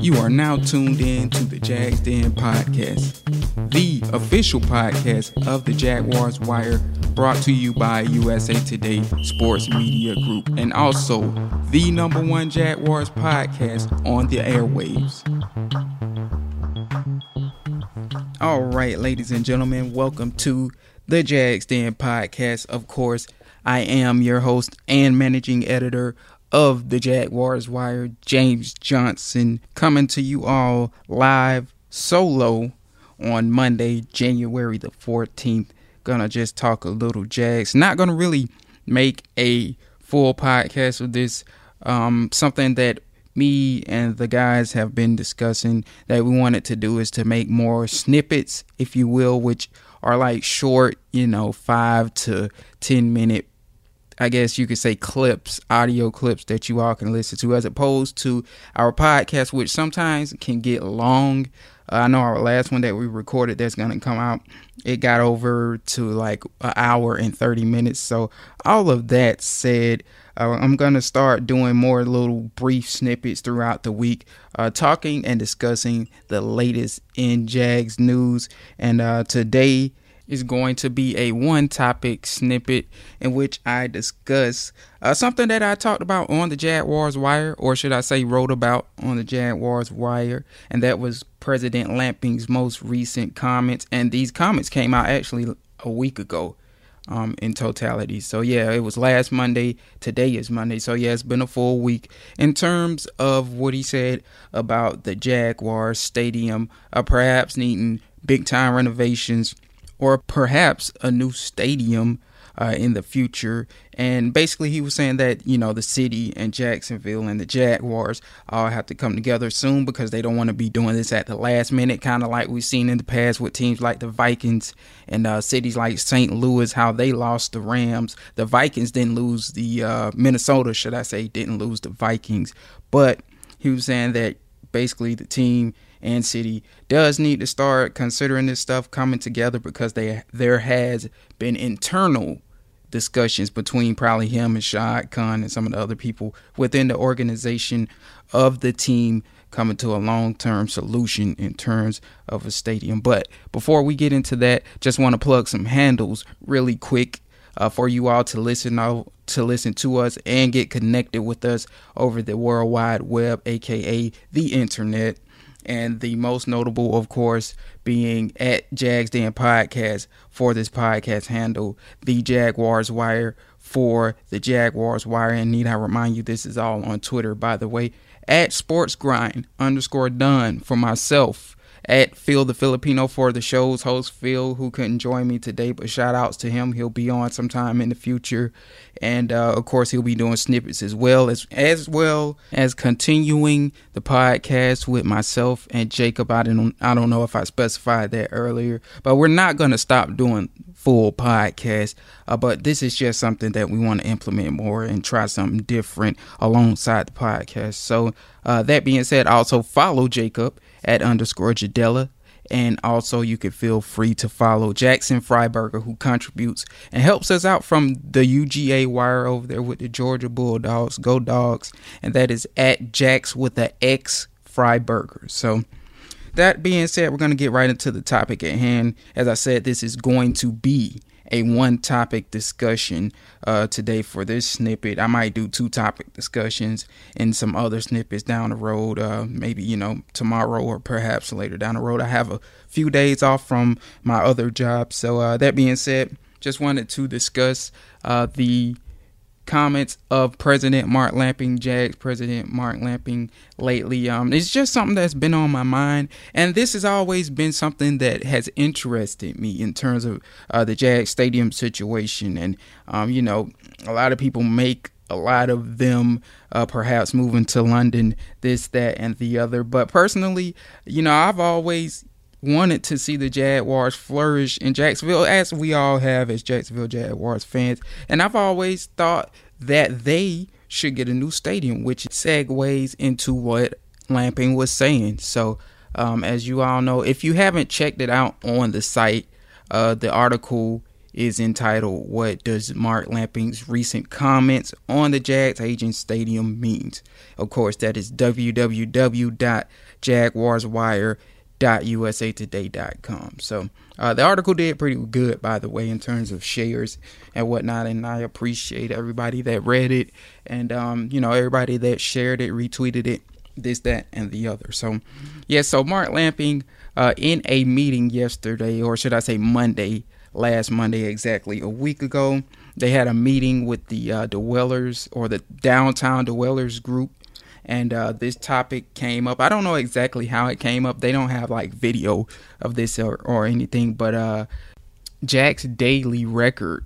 You are now tuned in to the Jags Den podcast, the official podcast of the Jaguars Wire, brought to you by USA Today Sports Media Group, and also the number one Jaguars podcast on the airwaves. All right, ladies and gentlemen, welcome to the Jags Den podcast. Of course, I am your host and managing editor of the Jaguars Wire, James Johnson, coming to you all live solo on Monday, January the 14th. Gonna just talk a little Jags. Not gonna really make a full podcast of this. Um, something that me and the guys have been discussing that we wanted to do is to make more snippets, if you will, which are like short, you know, five to 10 minute I guess you could say clips, audio clips that you all can listen to, as opposed to our podcast, which sometimes can get long. Uh, I know our last one that we recorded that's going to come out, it got over to like an hour and 30 minutes. So, all of that said, uh, I'm going to start doing more little brief snippets throughout the week, uh, talking and discussing the latest in Jags news. And uh, today, is going to be a one topic snippet in which I discuss uh, something that I talked about on the Jaguars Wire, or should I say, wrote about on the Jaguars Wire, and that was President Lamping's most recent comments. And these comments came out actually a week ago. Um, in totality. So, yeah, it was last Monday. Today is Monday. So, yeah, it's been a full week. In terms of what he said about the Jaguars Stadium, uh, perhaps needing big time renovations or perhaps a new stadium uh, in the future. And basically, he was saying that, you know, the city and Jacksonville and the Jaguars all have to come together soon because they don't want to be doing this at the last minute, kind of like we've seen in the past with teams like the Vikings and uh, cities like St. Louis, how they lost the Rams. The Vikings didn't lose the uh, Minnesota, should I say, didn't lose the Vikings. But he was saying that basically the team and city does need to start considering this stuff coming together because they there has been internal discussions between probably him and Shad Khan and some of the other people within the organization of the team coming to a long-term solution in terms of a stadium. But before we get into that, just want to plug some handles really quick uh, for you all to listen to listen to us and get connected with us over the World Wide Web, aka the internet and the most notable, of course, being at Jags Den Podcast for this podcast handle, the Jaguars Wire for the Jaguars Wire. And need I remind you, this is all on Twitter, by the way, at Sports Grind underscore done for myself at Phil the Filipino for the show's host, Phil, who couldn't join me today, but shout outs to him. He'll be on sometime in the future. And uh, of course, he'll be doing snippets as well as as well as continuing the podcast with myself and Jacob. I don't I don't know if I specified that earlier, but we're not gonna stop doing full podcast. Uh, but this is just something that we want to implement more and try something different alongside the podcast. So uh, that being said, also follow Jacob at underscore Jadella. And also, you can feel free to follow Jackson Freiberger, who contributes and helps us out from the UGA wire over there with the Georgia Bulldogs. Go Dogs. And that is at Jacks with the X Freiberger. So, that being said, we're going to get right into the topic at hand. As I said, this is going to be a one topic discussion uh, today for this snippet. I might do two topic discussions and some other snippets down the road, uh, maybe, you know, tomorrow or perhaps later down the road. I have a few days off from my other job. So, uh, that being said, just wanted to discuss uh, the comments of President Mark Lamping, Jags President Mark Lamping lately. Um, it's just something that's been on my mind, and this has always been something that has interested me in terms of uh, the Jags Stadium situation. And um, you know, a lot of people make a lot of them uh, perhaps moving to London, this, that, and the other. But personally, you know, I've always wanted to see the Jaguars flourish in Jacksonville, as we all have as Jacksonville Jaguars fans. And I've always thought that they should get a new stadium, which segues into what Lamping was saying. So, um, as you all know, if you haven't checked it out on the site, uh, the article is entitled What Does Mark Lamping's Recent Comments on the Jags Aging Stadium Means? Of course, that is www.jaguarswire.usatoday.com. So uh, the article did pretty good, by the way, in terms of shares and whatnot. And I appreciate everybody that read it and, um, you know, everybody that shared it, retweeted it, this, that, and the other. So, yeah, so Mark Lamping uh, in a meeting yesterday, or should I say Monday, last Monday, exactly a week ago. They had a meeting with the uh, Dwellers or the Downtown Dwellers group, and uh, this topic came up. I don't know exactly how it came up. They don't have like video of this or, or anything, but uh, Jax Daily Record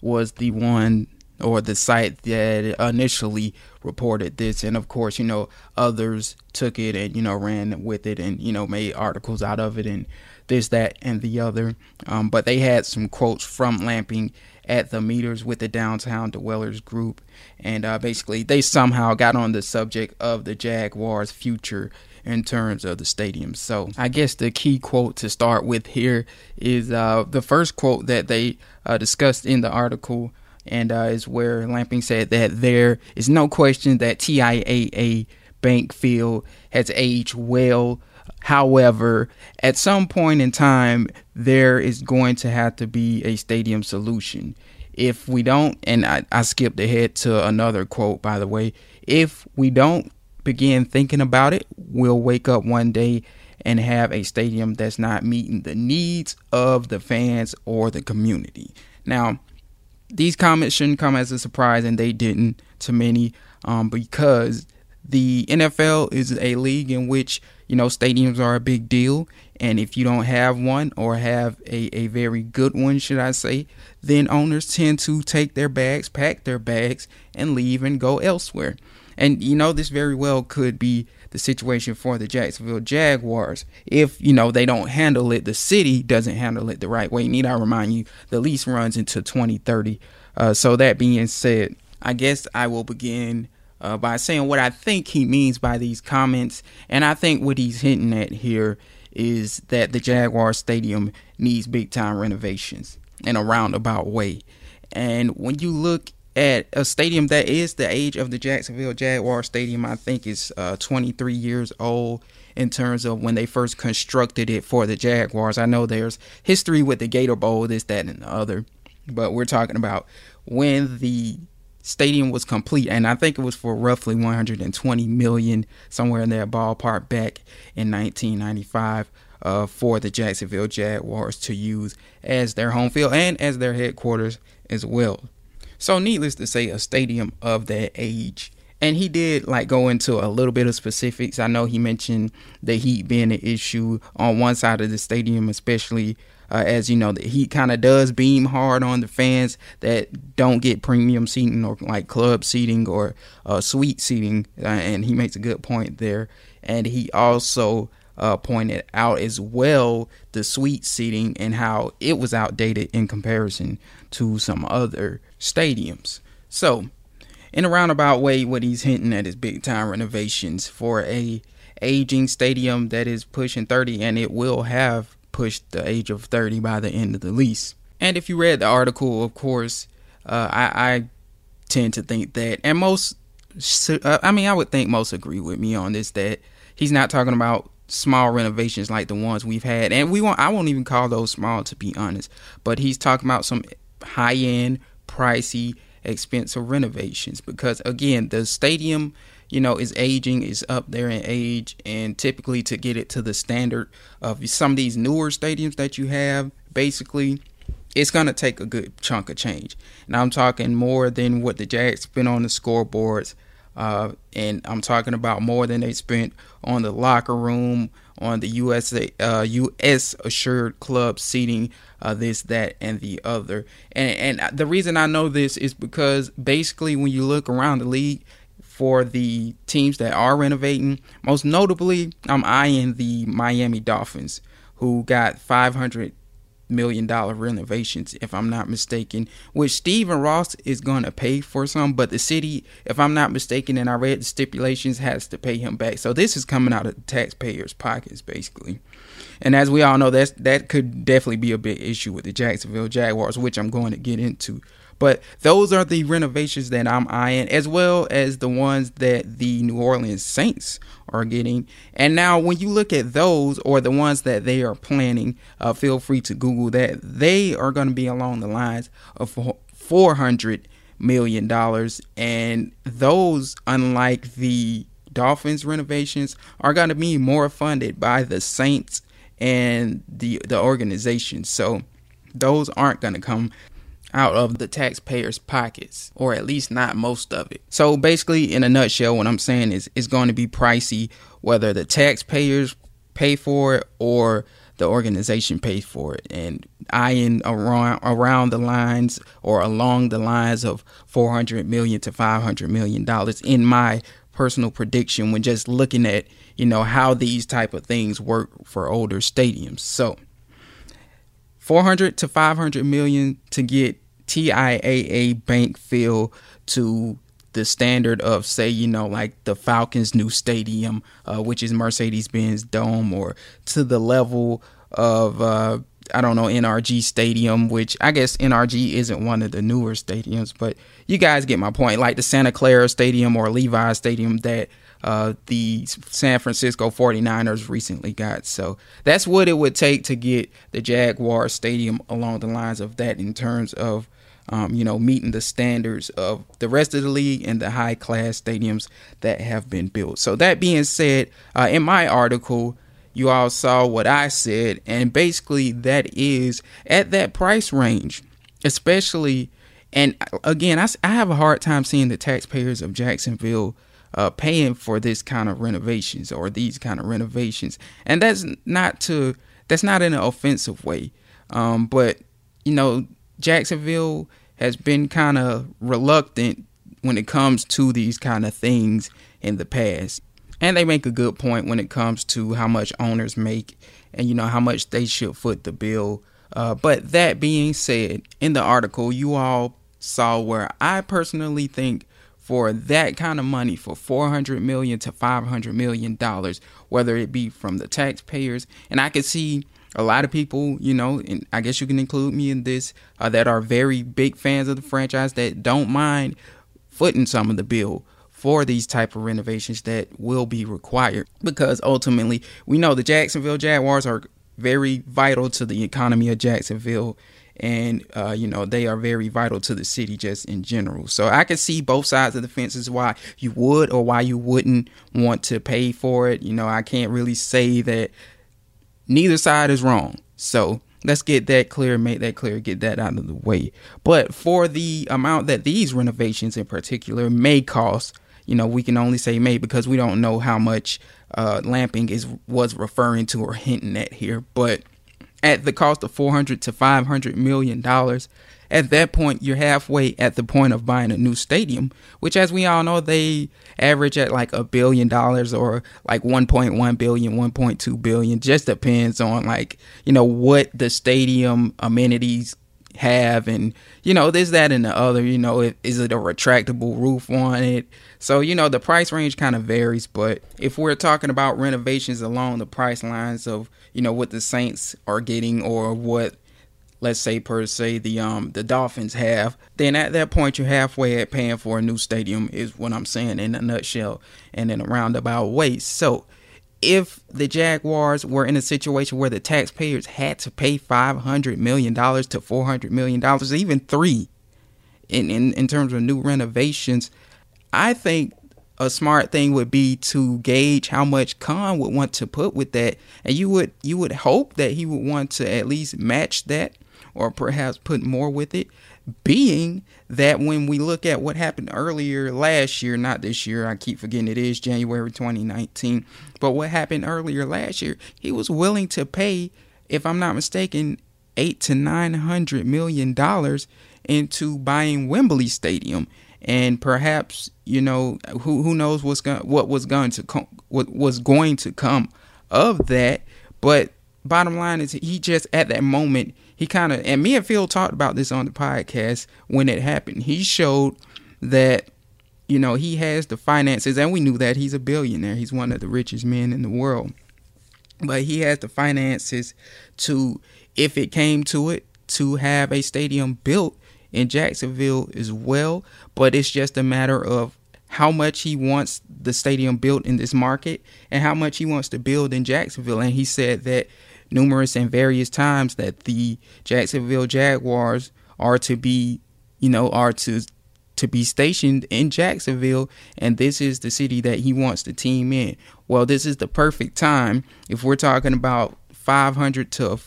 was the one or the site that initially reported this and of course you know others took it and you know ran with it and you know made articles out of it and this, that, and the other. Um, but they had some quotes from Lamping at the meters with the downtown dwellers group, and uh, basically they somehow got on the subject of the Jaguars' future in terms of the stadium. So I guess the key quote to start with here is uh, the first quote that they uh, discussed in the article, and uh, is where Lamping said that there is no question that TIAA Bank Field has aged well However, at some point in time, there is going to have to be a stadium solution. If we don't, and I, I skipped ahead to another quote, by the way, if we don't begin thinking about it, we'll wake up one day and have a stadium that's not meeting the needs of the fans or the community. Now, these comments shouldn't come as a surprise, and they didn't to many, um, because the NFL is a league in which you know, stadiums are a big deal. And if you don't have one or have a, a very good one, should I say, then owners tend to take their bags, pack their bags, and leave and go elsewhere. And, you know, this very well could be the situation for the Jacksonville Jaguars. If, you know, they don't handle it, the city doesn't handle it the right way. Need I remind you, the lease runs into 2030. Uh, so, that being said, I guess I will begin uh, by saying what I think he means by these comments. And I think what he's hinting at here is that the Jaguar Stadium needs big time renovations in a roundabout way. And when you look at a stadium that is the age of the Jacksonville Jaguar Stadium, I think is uh, 23 years old in terms of when they first constructed it for the Jaguars. I know there's history with the Gator Bowl, this, that, and the other, but we're talking about when the stadium was complete and i think it was for roughly 120 million somewhere in that ballpark back in 1995 uh, for the jacksonville jaguars to use as their home field and as their headquarters as well. So needless to say a stadium of that age. And he did like go into a little bit of specifics. I know he mentioned the heat being an issue on one side of the stadium especially uh, as you know, he kind of does beam hard on the fans that don't get premium seating or like club seating or uh, suite seating. Uh, and he makes a good point there. And he also uh, pointed out as well the suite seating and how it was outdated in comparison to some other stadiums. So, in a roundabout way, what he's hinting at is big time renovations for a aging stadium that is pushing 30 and it will have push the age of 30 by the end of the lease. And if you read the article, of course, uh, I, I, tend to think that, and most, uh, I mean, I would think most agree with me on this that he's not talking about small renovations like the ones we've had, and we want I won't even call those small to be honest, but he's talking about some high end, pricey, expensive renovations because again, the stadium you know, is aging, is up there in age, and typically to get it to the standard of some of these newer stadiums that you have, basically, it's gonna take a good chunk of change. And I'm talking more than what the Jags spent on the scoreboards, uh, and I'm talking about more than they spent on the locker room, on the USA uh, US assured club seating, uh, this, that, and the other. And and the reason I know this is because basically when you look around the league, for the teams that are renovating. Most notably, I'm eyeing the Miami Dolphins, who got 500 million dollar renovations, if I'm not mistaken, which Stephen Ross is going to pay for some, but the city, if I'm not mistaken, and I read the stipulations, has to pay him back. So this is coming out of the taxpayers' pockets, basically. And as we all know, that's that could definitely be a big issue with the Jacksonville Jaguars, which I'm going to get into. But those are the renovations that I'm eyeing, as well as the ones that the New Orleans Saints are getting. And now, when you look at those or the ones that they are planning, uh, feel free to Google that. They are going to be along the lines of 400 million dollars, and those, unlike the Dolphins renovations, are going to be more funded by the Saints and the the organization. So those aren't going to come out of the taxpayers' pockets, or at least not most of it. So basically, in a nutshell, what I'm saying is it's going to be pricey whether the taxpayers pay for it or the organization pays for it. And eyeing around around the lines or along the lines of 400 million to 500 million dollars in my personal prediction when just looking at you know how these type of things work for older stadiums. So 400 to 500 million to get TIAA Bank Field to the standard of say you know like the Falcons new stadium uh, which is Mercedes-Benz Dome or to the level of uh, I don't know NRG Stadium which I guess NRG isn't one of the newer stadiums but you guys get my point. Like the Santa Clara Stadium or Levi Stadium that uh, the San Francisco 49ers recently got. So that's what it would take to get the Jaguar Stadium along the lines of that in terms of. Um, you know, meeting the standards of the rest of the league and the high class stadiums that have been built. So, that being said, uh, in my article, you all saw what I said, and basically, that is at that price range, especially. And again, I, I have a hard time seeing the taxpayers of Jacksonville uh, paying for this kind of renovations or these kind of renovations, and that's not to that's not in an offensive way, um, but you know Jacksonville has been kind of reluctant when it comes to these kind of things in the past, and they make a good point when it comes to how much owners make and you know how much they should foot the bill. Uh, but that being said, in the article, you all saw where I personally think for that kind of money for 400 million to 500 million dollars whether it be from the taxpayers. And i could see a lot of people you know and i guess you can include me in this uh, that are very big fans of the franchise that don't mind footing some of the bill for these type of renovations that will be required. Because ultimately we know the jacksonville jaguars are very vital to the economy of jacksonville and uh, you know they are very vital to the city just in general. So I can see both sides of the fences why you would or why you wouldn't want to pay for it. You know I can't really say that neither side is wrong. So let's get that clear, make that clear, get that out of the way. But for the amount that these renovations in particular may cost, you know we can only say may because we don't know how much uh, Lamping is was referring to or hinting at here, but at the cost of 400 to 500 million dollars. At that point you're halfway at the point of buying a new stadium which as we all know they average at like a billion dollars or like 1.1 billion 1.2 billion. Just depends on like you know what the stadium amenities have and you know there's that and the other you know is it a retractable roof on it? So you know the price range kind of varies but if we're talking about renovations along the price lines of you know what the saints are getting or what let's say per se the um the dolphins have then at that point you're halfway at paying for a new stadium is what i'm saying in a nutshell and in a roundabout way. So if the Jaguars were in a situation where the taxpayers had to pay $500 million to $400 million, even three in, in, in terms of new renovations, I think a smart thing would be to gauge how much Khan would want to put with that. And you would you would hope that he would want to at least match that or perhaps put more with it being that when we look at what happened earlier last year, not this year, I keep forgetting it is January 2019, but what happened earlier last year, he was willing to pay, if I'm not mistaken, eight to nine hundred million dollars into buying Wembley Stadium, and perhaps you know who who knows what's going what was going to what was going to come of that, but bottom line is he just at that moment he kind of and me and Phil talked about this on the podcast when it happened. He showed that you know he has the finances, and we knew that he's a billionaire. He's one of the richest men in the world, but he has the finances to, if it came to it, to have a stadium built in Jacksonville as well. But it's just a matter of how much he wants the stadium built in this market and how much he wants to build in Jacksonville. And he said that numerous and various times that the Jacksonville Jaguars are to be, you know, are to to be stationed in Jacksonville and this is the city that he wants the team in. Well, this is the perfect time if we're talking about 500 to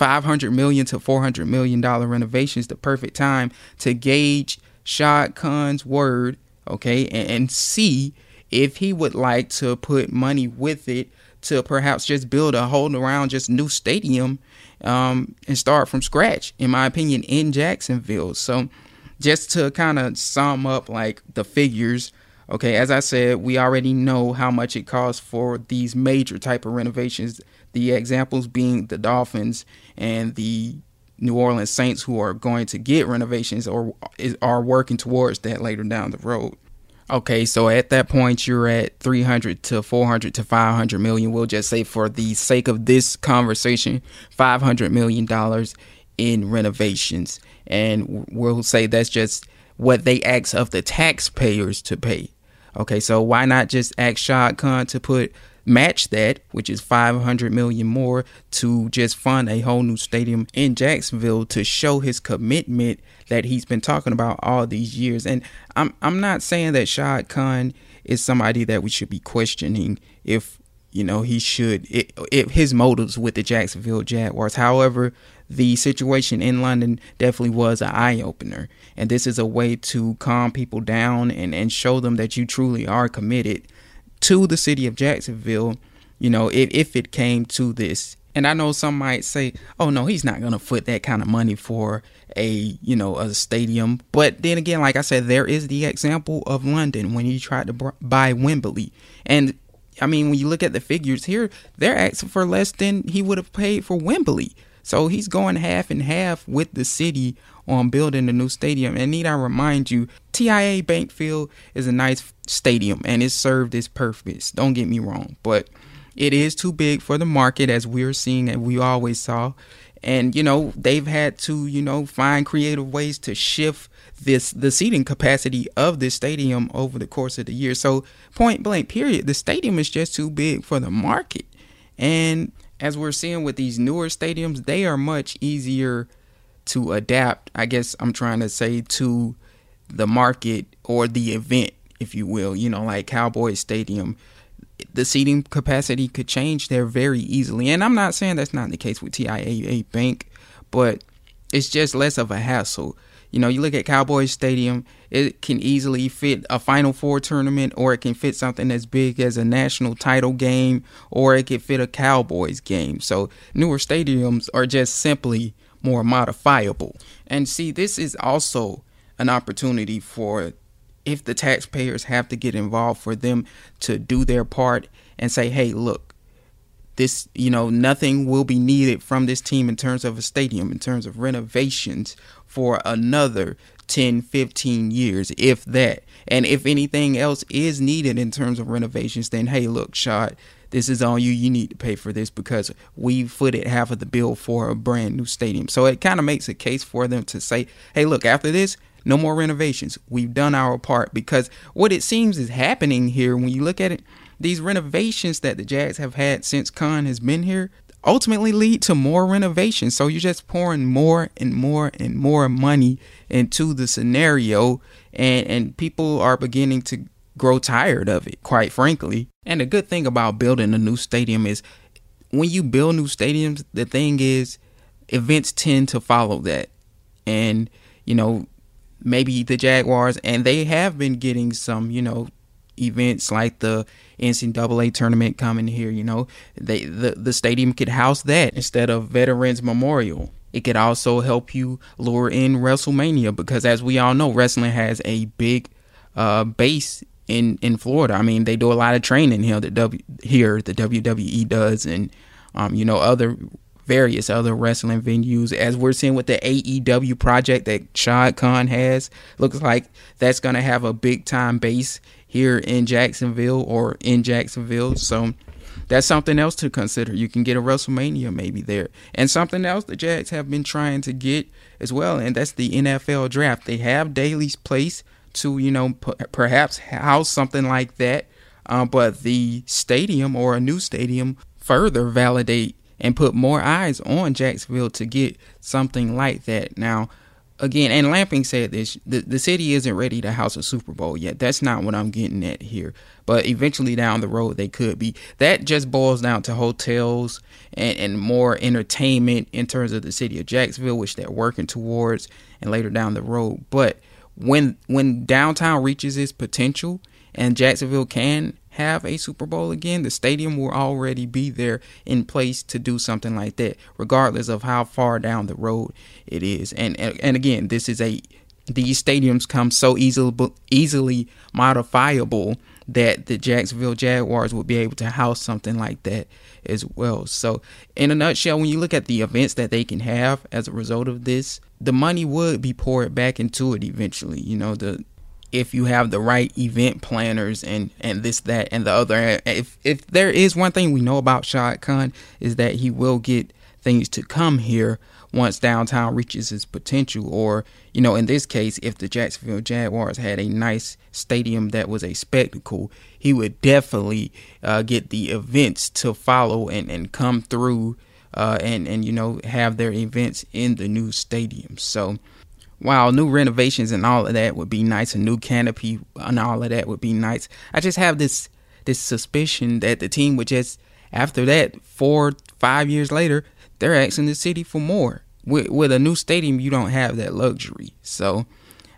500 million to 400 million dollar renovations, the perfect time to gauge Shad Khan's word, okay, and, and see if he would like to put money with it to perhaps just build a whole around just new stadium um, and start from scratch, in my opinion, in Jacksonville. So just to kind of sum up like the figures, okay, as I said, we already know how much it costs for these major type of renovations the examples being the Dolphins and the New Orleans Saints, who are going to get renovations or are working towards that later down the road. Okay, so at that point, you're at 300 to 400 to 500 million. We'll just say, for the sake of this conversation, 500 million dollars in renovations, and we'll say that's just what they ask of the taxpayers to pay. Okay, so why not just ask Shad to put match that, which is 500 million more to just fund a whole new stadium in Jacksonville to show his commitment that he's been talking about all these years. And I'm I'm not saying that Shad Khan is somebody that we should be questioning if you know he should it, if his motives with the Jacksonville Jaguars. However, the situation in London definitely was an eye opener, and this is a way to calm people down and and show them that you truly are committed to the city of Jacksonville, you know, if, if it came to this. And I know some might say, oh, no, he's not going to foot that kind of money for a, you know, a stadium. But then again, like I said, there is the example of London when he tried to buy Wembley. And I mean, when you look at the figures here, they're asking for less than he would have paid for Wembley. So he's going half and half with the city on building a new stadium. And need I remind you, TIAA Bank Field is a nice stadium and it served its purpose. Don't get me wrong, but it is too big for the market as we're seeing and we always saw. And you know, they've had to, you know, find creative ways to shift this the seating capacity of this stadium over the course of the year. So point blank period, the stadium is just too big for the market. And as we're seeing with these newer stadiums, they are much easier to adapt, I guess I'm trying to say, to the market or the event, if you will. You know, like Cowboys Stadium, the seating capacity could change there very easily. And I'm not saying that's not the case with TIAA Bank, but it's just less of a hassle. You know, you look at Cowboys Stadium, it can easily fit a Final Four tournament, or it can fit something as big as a national title game, or it could fit a Cowboys game. So, newer stadiums are just simply more modifiable. And see, this is also an opportunity for if the taxpayers have to get involved for them to do their part and say, hey, look, this, you know, nothing will be needed from this team in terms of a stadium, in terms of renovations for another 10, 15 years, if that. And if anything else is needed in terms of renovations, then hey, look, Shad, this is on you. You need to pay for this because we footed half of the bill for a brand new stadium. So it kind of makes a case for them to say, hey, look, after this, no more renovations. We've done our part because what it seems is happening here when you look at it, these renovations that the Jags have had since Khan has been here ultimately lead to more renovations. So you're just pouring more and more and more money into the scenario and and people are beginning to grow tired of it, quite frankly. And the good thing about building a new stadium is when you build new stadiums, the thing is events tend to follow that. And, you know, maybe the Jaguars, and they have been getting some, you know, events like the NCAA tournament coming here, you know, they the, the stadium could house that instead of Veterans Memorial. It could also help you lure in WrestleMania because as we all know, wrestling has a big uh, base in in Florida. I mean, they do a lot of training here. The W here the WWE does, and um, you know other various other wrestling venues, as we're seeing with the AEW project that Shad Khan has. Looks like that's going to have a big time base here in Jacksonville or in Jacksonville. So that's something else to consider. You can get a WrestleMania maybe there. And something else the Jags have been trying to get as well, and that's the NFL draft. They have Daily's place to, you know, p- perhaps house something like that. Uh, but the stadium or a new stadium further validate and put more eyes on Jacksonville to get something like that. Now, again, and Lamping said this: the, the city isn't ready to house a Super Bowl yet. That's not what I'm getting at here. But eventually down the road, they could be. That just boils down to hotels and, and more entertainment in terms of the city of Jacksonville, which they're working towards, and later down the road. But when when downtown reaches its potential and Jacksonville can have a Super Bowl again, the stadium will already be there in place to do something like that, regardless of how far down the road it is. And and, and again, this is a these stadiums come so easily easily modifiable that the Jacksonville Jaguars would be able to house something like that as well. So, in a nutshell, when you look at the events that they can have as a result of this, the money would be poured back into it eventually. You know, the if you have the right event planners and and this that and the other. If if there is one thing we know about Shad Khan is that he will get things to come here once downtown reaches its potential. Or you know in this case if the Jacksonville Jaguars had a nice stadium that was a spectacle he would definitely uh, get the events to follow and and come through uh, and and you know have their events in the new stadium. So while new renovations and all of that would be nice, a new canopy and all of that would be nice. I just have this this suspicion that the team would just after that four five years later they're asking the city for more. With with a new stadium, you don't have that luxury. So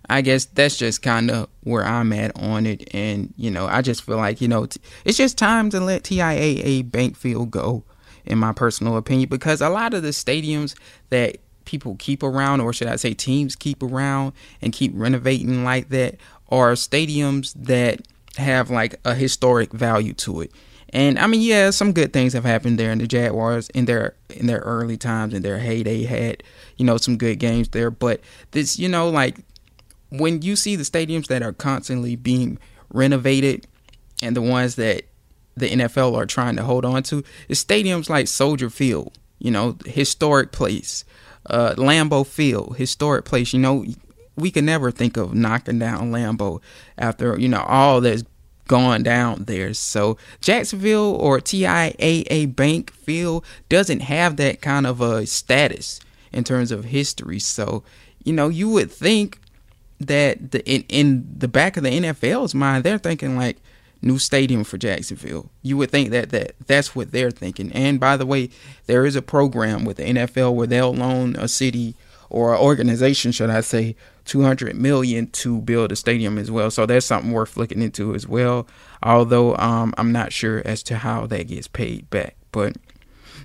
I guess that's just kind of where I'm at on it, and you know I just feel like you know it's just time to let TIAA Bank Field go, in my personal opinion, because a lot of the stadiums that people keep around, or should I say, teams keep around and keep renovating like that, are stadiums that have like a historic value to it. And I mean, yeah, some good things have happened there in the Jaguars in their in their early times in their heyday had, you know, some good games there. But this, you know, like when you see the stadiums that are constantly being renovated and the ones that the NFL are trying to hold on to, is stadiums like Soldier Field, you know, historic place uh, Lambeau Field, historic place. You know, we could never think of knocking down Lambeau after you know all that's gone down there. So Jacksonville or TIAA Bank Field doesn't have that kind of a status in terms of history. So you know, you would think that the in, in the back of the NFL's mind, they're thinking like new stadium for Jacksonville. You would think that, that that's what they're thinking. And by the way, there is a program with the NFL where they'll loan a city or an organization, should I say, 200 million to build a stadium as well. So that's something worth looking into as well. Although um, I'm not sure as to how that gets paid back, but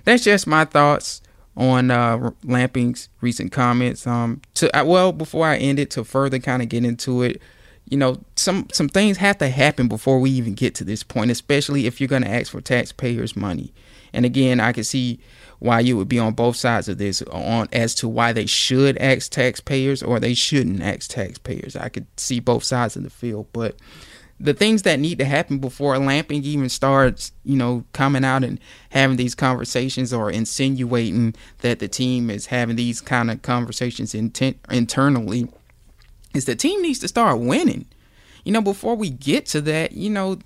that's just my thoughts on uh, Lamping's recent comments. Um, to uh, well, before I end it, to further kind of get into it, you know, some some things have to happen before we even get to this point, especially if you're going to ask for taxpayers' money. And again, I can see why you would be on both sides of this on as to why they should ask taxpayers or they shouldn't ask taxpayers. I could see both sides of the field, but the things that need to happen before Lamping even starts, you know, coming out and having these conversations or insinuating that the team is having these kind of conversations intent- internally is the team needs to start winning. You know, before we get to that, you know,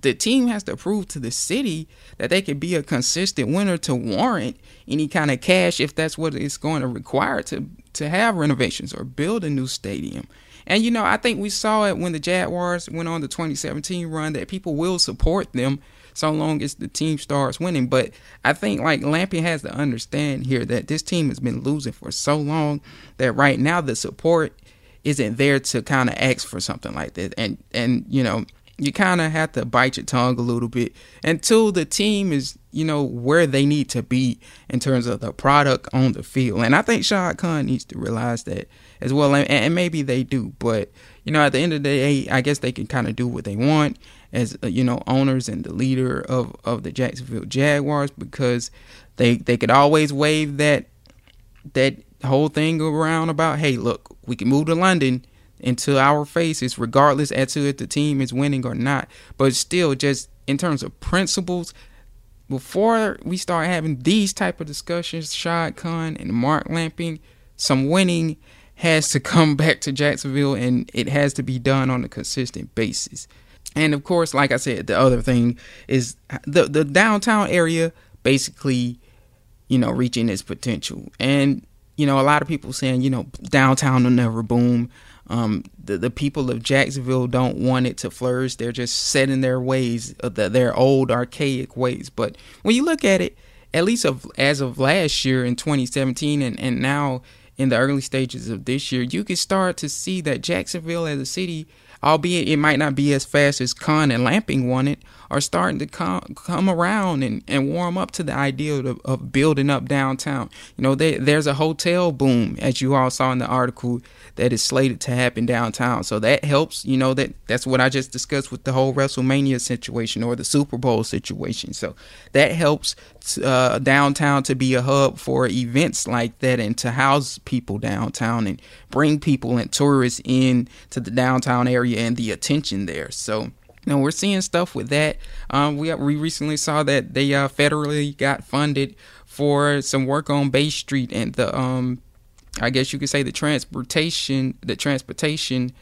the team has to prove to the city that they can be a consistent winner to warrant any kind of cash if that's what it's going to require to to have renovations or build a new stadium. And you know, I think we saw it when the Jaguars went on the 2017 run that people will support them so long as the team starts winning. But I think like Lampy has to understand here that this team has been losing for so long that right now the support isn't there to kind of ask for something like this. And and you know, you kind of have to bite your tongue a little bit until the team is you know where they need to be in terms of the product on the field. And I think Shad Khan needs to realize that as well. And, and maybe they do, but you know, at the end of the day, I guess they can kind of do what they want. as uh, you know owners and the leader of of the Jacksonville Jaguars because they they could always wave that that whole thing around about hey look we can move to London into our faces regardless as to if the team is winning or not but still just in terms of principles before we start having these type of discussions Shad Khan and Mark Lamping some winning has to come back to Jacksonville and it has to be done on a consistent basis. And of course, like I said, the other thing is the the downtown area basically, you know, reaching its potential. And you know, a lot of people saying, you know, downtown will never boom. Um, the the people of Jacksonville don't want it to flourish. They're just set in their ways, uh, the, their old archaic ways. But when you look at it, at least of as of last year in 2017, and and now in the early stages of this year, you can start to see that Jacksonville as a city, albeit it might not be as fast as Khan and Lamping wanted, are starting to come come around and, and warm up to the idea of, of building up downtown. You know, they, there's a hotel boom, as you all saw in the article, that is slated to happen downtown. So that helps. You know that that's what I just discussed with the whole WrestleMania situation or the Super Bowl situation. So that helps uh, downtown to be a hub for events like that and to house people downtown and bring people and tourists in to the downtown area and the attention there. So now we're seeing stuff with that. Um, we we recently saw that they uh, federally got funded for some work on Bay Street and the um, I guess you could say the transportation the transportation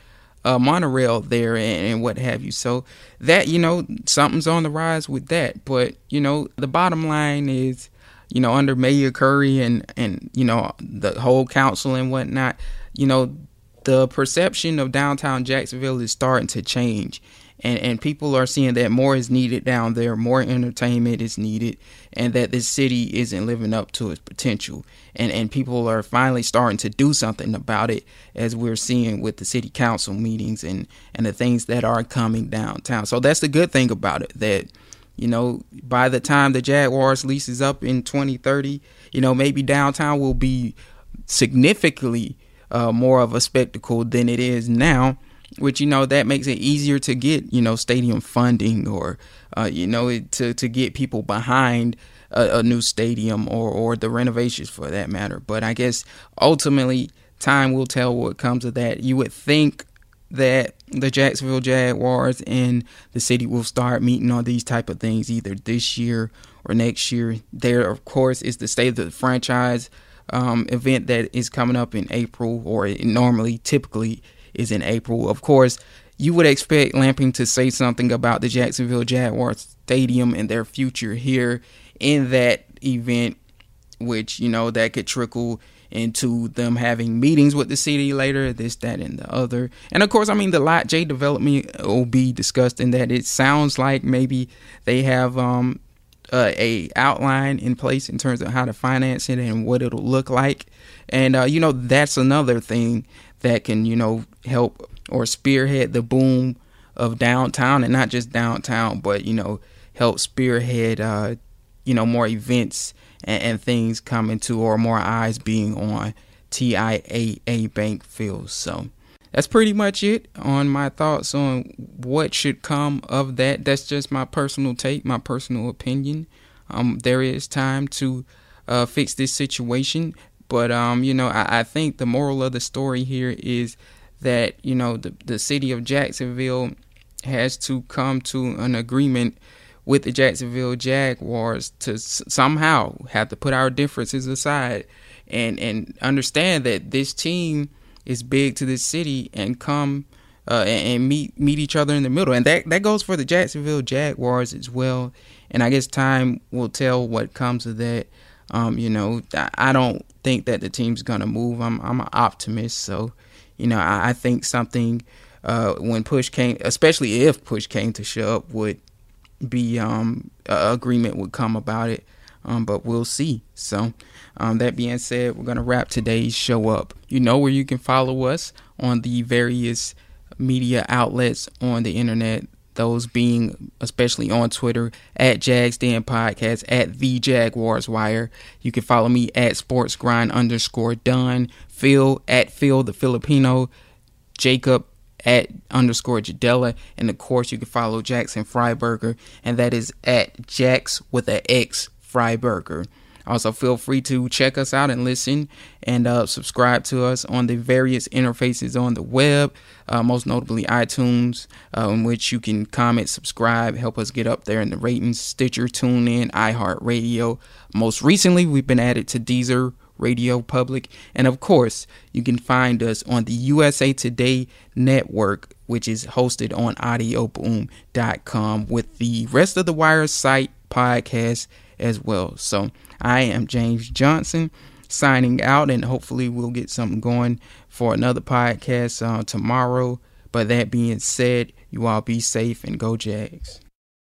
uh, monorail there and, and, what have you. So that you know something's on the rise with that. But you know the bottom line is you know under Mayor Curry and and you know the whole council and whatnot. You know the perception of downtown Jacksonville is starting to change and and people are seeing that more is needed down there, more entertainment is needed, and that this city isn't living up to its potential. And and people are finally starting to do something about it, as we're seeing with the city council meetings and and the things that are coming downtown. So that's the good thing about it that. You know, by the time the Jaguars lease is up in 2030, you know, maybe downtown will be significantly uh, more of a spectacle than it is now which you know that makes it easier to get you know stadium funding or uh, you know to to get people behind a, a, new stadium or or the renovations for that matter. But I guess ultimately time will tell what comes of that. You would think that the Jacksonville Jaguars and the city will start meeting on these type of things either this year or next year. There, of course, is the state of the franchise um, event that is coming up in April, or normally, typically is in April. Of course, you would expect Lamping to say something about the Jacksonville Jaguars Stadium and their future here in that event, which, you know, that could trickle into them having meetings with the city later, this, that, and the other. And of course, I mean, the Lot J development will be discussed in that it sounds like maybe they have um, uh, a outline in place in terms of how to finance it and what it'll look like. And, uh, you know, that's another thing that can, you know, help or spearhead the boom of downtown and not just downtown, but, you know, help spearhead, uh, you know, more events and, and things coming to or more eyes being on TIAA Bank Field. So that's pretty much it on my thoughts on what should come of that. That's just my personal take, my personal opinion. Um, there is time to uh, fix this situation. But um, you know, I, I think the moral of the story here is that you know the the city of Jacksonville has to come to an agreement with the Jacksonville Jaguars to s- somehow have to put our differences aside and and understand that this team is big to this city and come uh, and, and, meet meet each other in the middle. And that that goes for the Jacksonville Jaguars as well. And I guess time will tell what comes of that um, you know I, don't think that the team's gonna move. I'm I'm an optimist, so you know I, I think something uh, when push came, especially if push came to shove, would be um, agreement would come about it. Um, but we'll see. So, um, that being said, we're gonna wrap today's show up. You know where you can follow us on the various media outlets on the internet those being especially on Twitter at Jags Den Podcast, at the Jaguars Wire. You can follow me at Sports Grind underscore done. Phil at Phil the Filipino, Jacob at underscore Jadella. And of course, you can follow Jackson Freiberger, and that is at Jax with a X Freiberger. Also, feel free to check us out and listen and uh, subscribe to us on the various interfaces on the web, uh, most notably iTunes, uh, in which you can comment, subscribe, help us get up there in the ratings, Stitcher, TuneIn, iHeartRadio. Most recently, we've been added to Deezer. Radio Public. And of course, you can find us on the USA Today network, which is hosted on audioboom.com with the rest of the Wire site podcast as well. So I am James Johnson signing out, and hopefully we'll get something going for another podcast uh, tomorrow. But that being said, you all be safe and go Jags.